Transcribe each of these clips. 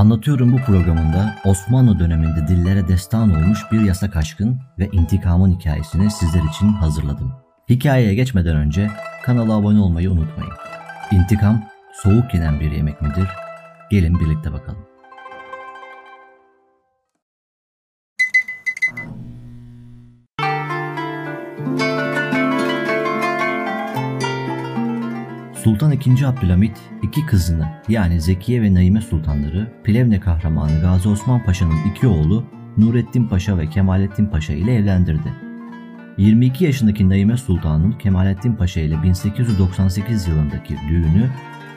Anlatıyorum bu programında Osmanlı döneminde dillere destan olmuş bir yasak aşkın ve intikamın hikayesini sizler için hazırladım. Hikayeye geçmeden önce kanala abone olmayı unutmayın. İntikam soğuk yenen bir yemek midir? Gelin birlikte bakalım. Sultan II. Abdülhamit iki kızını yani Zekiye ve Naime Sultanları Plevne kahramanı Gazi Osman Paşa'nın iki oğlu Nurettin Paşa ve Kemalettin Paşa ile evlendirdi. 22 yaşındaki Naime Sultan'ın Kemalettin Paşa ile 1898 yılındaki düğünü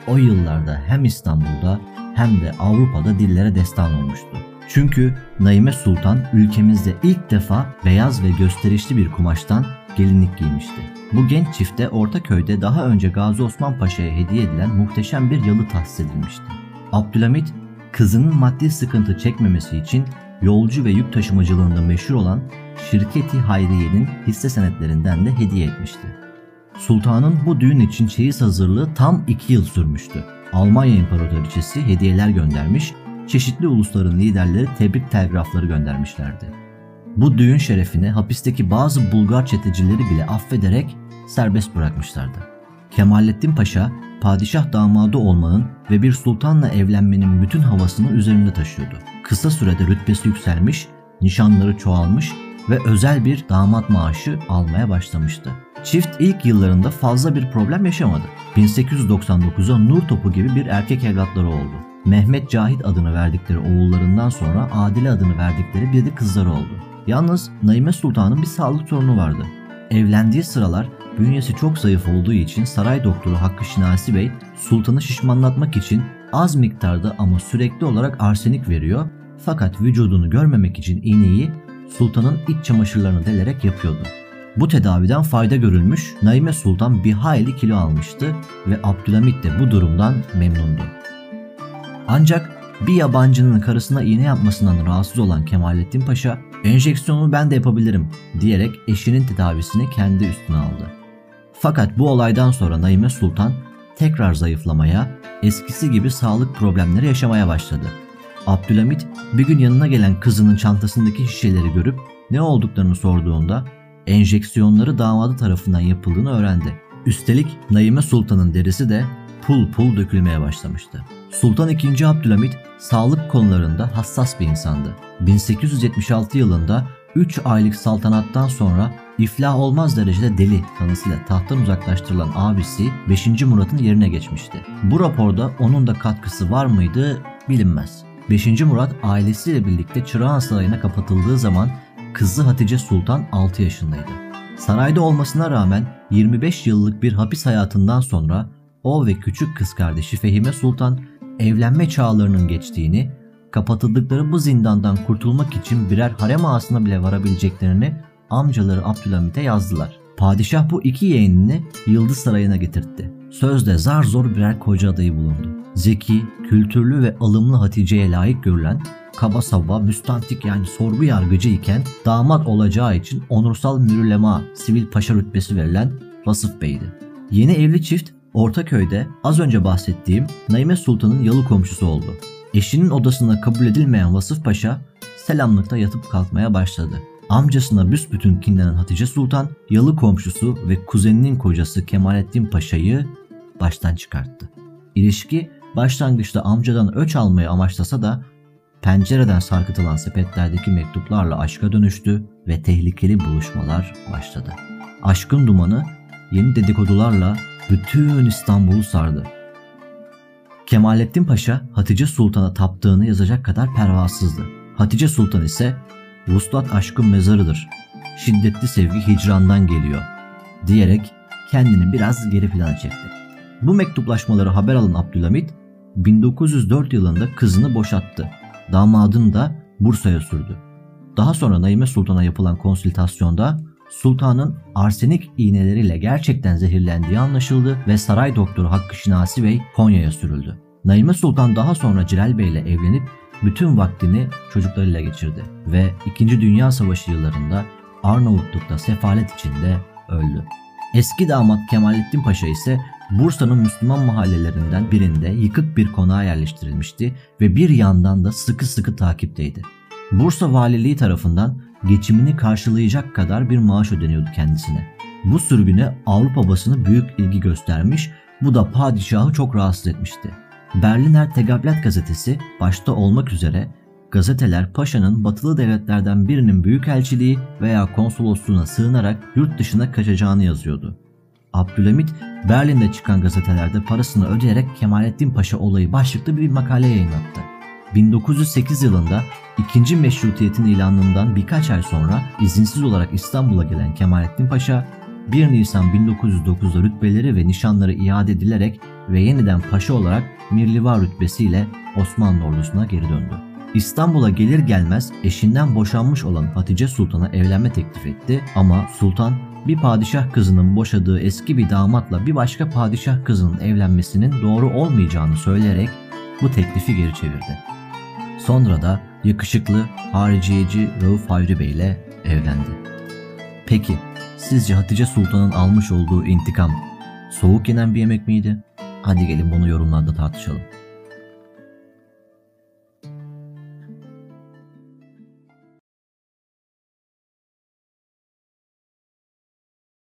o yıllarda hem İstanbul'da hem de Avrupa'da dillere destan olmuştu. Çünkü Naime Sultan ülkemizde ilk defa beyaz ve gösterişli bir kumaştan gelinlik giymişti. Bu genç çifte Ortaköy'de daha önce Gazi Osman Paşa'ya hediye edilen muhteşem bir yalı tahsis edilmişti. Abdülhamit kızının maddi sıkıntı çekmemesi için yolcu ve yük taşımacılığında meşhur olan Şirketi Hayriye'nin hisse senetlerinden de hediye etmişti. Sultanın bu düğün için çeyiz hazırlığı tam 2 yıl sürmüştü. Almanya İmparatoriçesi hediyeler göndermiş, çeşitli ulusların liderleri tebrik telgrafları göndermişlerdi. Bu düğün şerefine hapisteki bazı Bulgar çetecileri bile affederek serbest bırakmışlardı. Kemalettin Paşa, padişah damadı olmanın ve bir sultanla evlenmenin bütün havasını üzerinde taşıyordu. Kısa sürede rütbesi yükselmiş, nişanları çoğalmış ve özel bir damat maaşı almaya başlamıştı. Çift ilk yıllarında fazla bir problem yaşamadı. 1899'a Nur Topu gibi bir erkek evlatları oldu. Mehmet Cahit adını verdikleri oğullarından sonra Adile adını verdikleri bir de kızları oldu. Yalnız Naime Sultan'ın bir sağlık sorunu vardı. Evlendiği sıralar bünyesi çok zayıf olduğu için saray doktoru Hakkı Şinasi Bey sultanı şişmanlatmak için az miktarda ama sürekli olarak arsenik veriyor fakat vücudunu görmemek için iğneyi sultanın iç çamaşırlarını delerek yapıyordu. Bu tedaviden fayda görülmüş, Naime Sultan bir hayli kilo almıştı ve Abdülhamit de bu durumdan memnundu. Ancak bir yabancının karısına iğne yapmasından rahatsız olan Kemalettin Paşa, enjeksiyonu ben de yapabilirim diyerek eşinin tedavisini kendi üstüne aldı. Fakat bu olaydan sonra Naime Sultan tekrar zayıflamaya, eskisi gibi sağlık problemleri yaşamaya başladı. Abdülhamit bir gün yanına gelen kızının çantasındaki şişeleri görüp ne olduklarını sorduğunda enjeksiyonları damadı tarafından yapıldığını öğrendi. Üstelik Naime Sultan'ın derisi de pul pul dökülmeye başlamıştı. Sultan II. Abdülhamit sağlık konularında hassas bir insandı. 1876 yılında 3 aylık saltanattan sonra iflah olmaz derecede deli tanısıyla tahttan uzaklaştırılan abisi 5. Murat'ın yerine geçmişti. Bu raporda onun da katkısı var mıydı bilinmez. 5. Murat ailesiyle birlikte Çırağan Sarayı'na kapatıldığı zaman kızı Hatice Sultan 6 yaşındaydı. Sarayda olmasına rağmen 25 yıllık bir hapis hayatından sonra o ve küçük kız kardeşi Fehime Sultan evlenme çağlarının geçtiğini, kapatıldıkları bu zindandan kurtulmak için birer harem ağasına bile varabileceklerini amcaları Abdülhamit'e yazdılar. Padişah bu iki yeğenini Yıldız Sarayı'na getirtti. Sözde zar zor birer koca adayı bulundu. Zeki, kültürlü ve alımlı Hatice'ye layık görülen, kaba saba, müstantik yani sorgu yargıcı iken damat olacağı için onursal mürülema, sivil paşa rütbesi verilen Vasıf Bey'di. Yeni evli çift Ortaköy'de az önce bahsettiğim Naime Sultan'ın yalı komşusu oldu. Eşinin odasına kabul edilmeyen Vasıf Paşa selamlıkta yatıp kalkmaya başladı. Amcasına büsbütün kinlenen Hatice Sultan, yalı komşusu ve kuzeninin kocası Kemalettin Paşa'yı baştan çıkarttı. İlişki başlangıçta amcadan öç almayı amaçlasa da pencereden sarkıtılan sepetlerdeki mektuplarla aşka dönüştü ve tehlikeli buluşmalar başladı. Aşkın dumanı yeni dedikodularla bütün İstanbul'u sardı. Kemalettin Paşa Hatice Sultan'a taptığını yazacak kadar pervasızdı. Hatice Sultan ise Vuslat aşkın mezarıdır. Şiddetli sevgi hicrandan geliyor diyerek kendini biraz geri plana çekti. Bu mektuplaşmaları haber alan Abdülhamit 1904 yılında kızını boşattı. Damadını da Bursa'ya sürdü. Daha sonra Naime Sultan'a yapılan konsültasyonda sultanın arsenik iğneleriyle gerçekten zehirlendiği anlaşıldı ve saray doktoru Hakkı Şinasi Bey Konya'ya sürüldü. Naime Sultan daha sonra Cilal Bey ile evlenip bütün vaktini çocuklarıyla geçirdi ve 2. Dünya Savaşı yıllarında Arnavutluk'ta sefalet içinde öldü. Eski damat Kemalettin Paşa ise Bursa'nın Müslüman mahallelerinden birinde yıkık bir konağa yerleştirilmişti ve bir yandan da sıkı sıkı takipteydi. Bursa Valiliği tarafından geçimini karşılayacak kadar bir maaş ödeniyordu kendisine. Bu sürgüne Avrupa basını büyük ilgi göstermiş, bu da padişahı çok rahatsız etmişti. Berliner Tegablet gazetesi başta olmak üzere gazeteler paşanın batılı devletlerden birinin büyükelçiliği veya konsolosluğuna sığınarak yurt dışına kaçacağını yazıyordu. Abdülhamit Berlin'de çıkan gazetelerde parasını ödeyerek Kemalettin Paşa olayı başlıklı bir makale yayınlattı. 1908 yılında ikinci meşrutiyetin ilanından birkaç ay sonra izinsiz olarak İstanbul'a gelen Kemalettin Paşa 1 Nisan 1909'da rütbeleri ve nişanları iade edilerek ve yeniden paşa olarak Mirliva rütbesiyle Osmanlı ordusuna geri döndü. İstanbul'a gelir gelmez eşinden boşanmış olan Hatice Sultan'a evlenme teklif etti ama Sultan bir padişah kızının boşadığı eski bir damatla bir başka padişah kızının evlenmesinin doğru olmayacağını söyleyerek bu teklifi geri çevirdi. Sonra da yakışıklı hariciyeci Rauf Hayri Bey ile evlendi. Peki sizce Hatice Sultan'ın almış olduğu intikam soğuk yenen bir yemek miydi? Hadi gelin bunu yorumlarda tartışalım.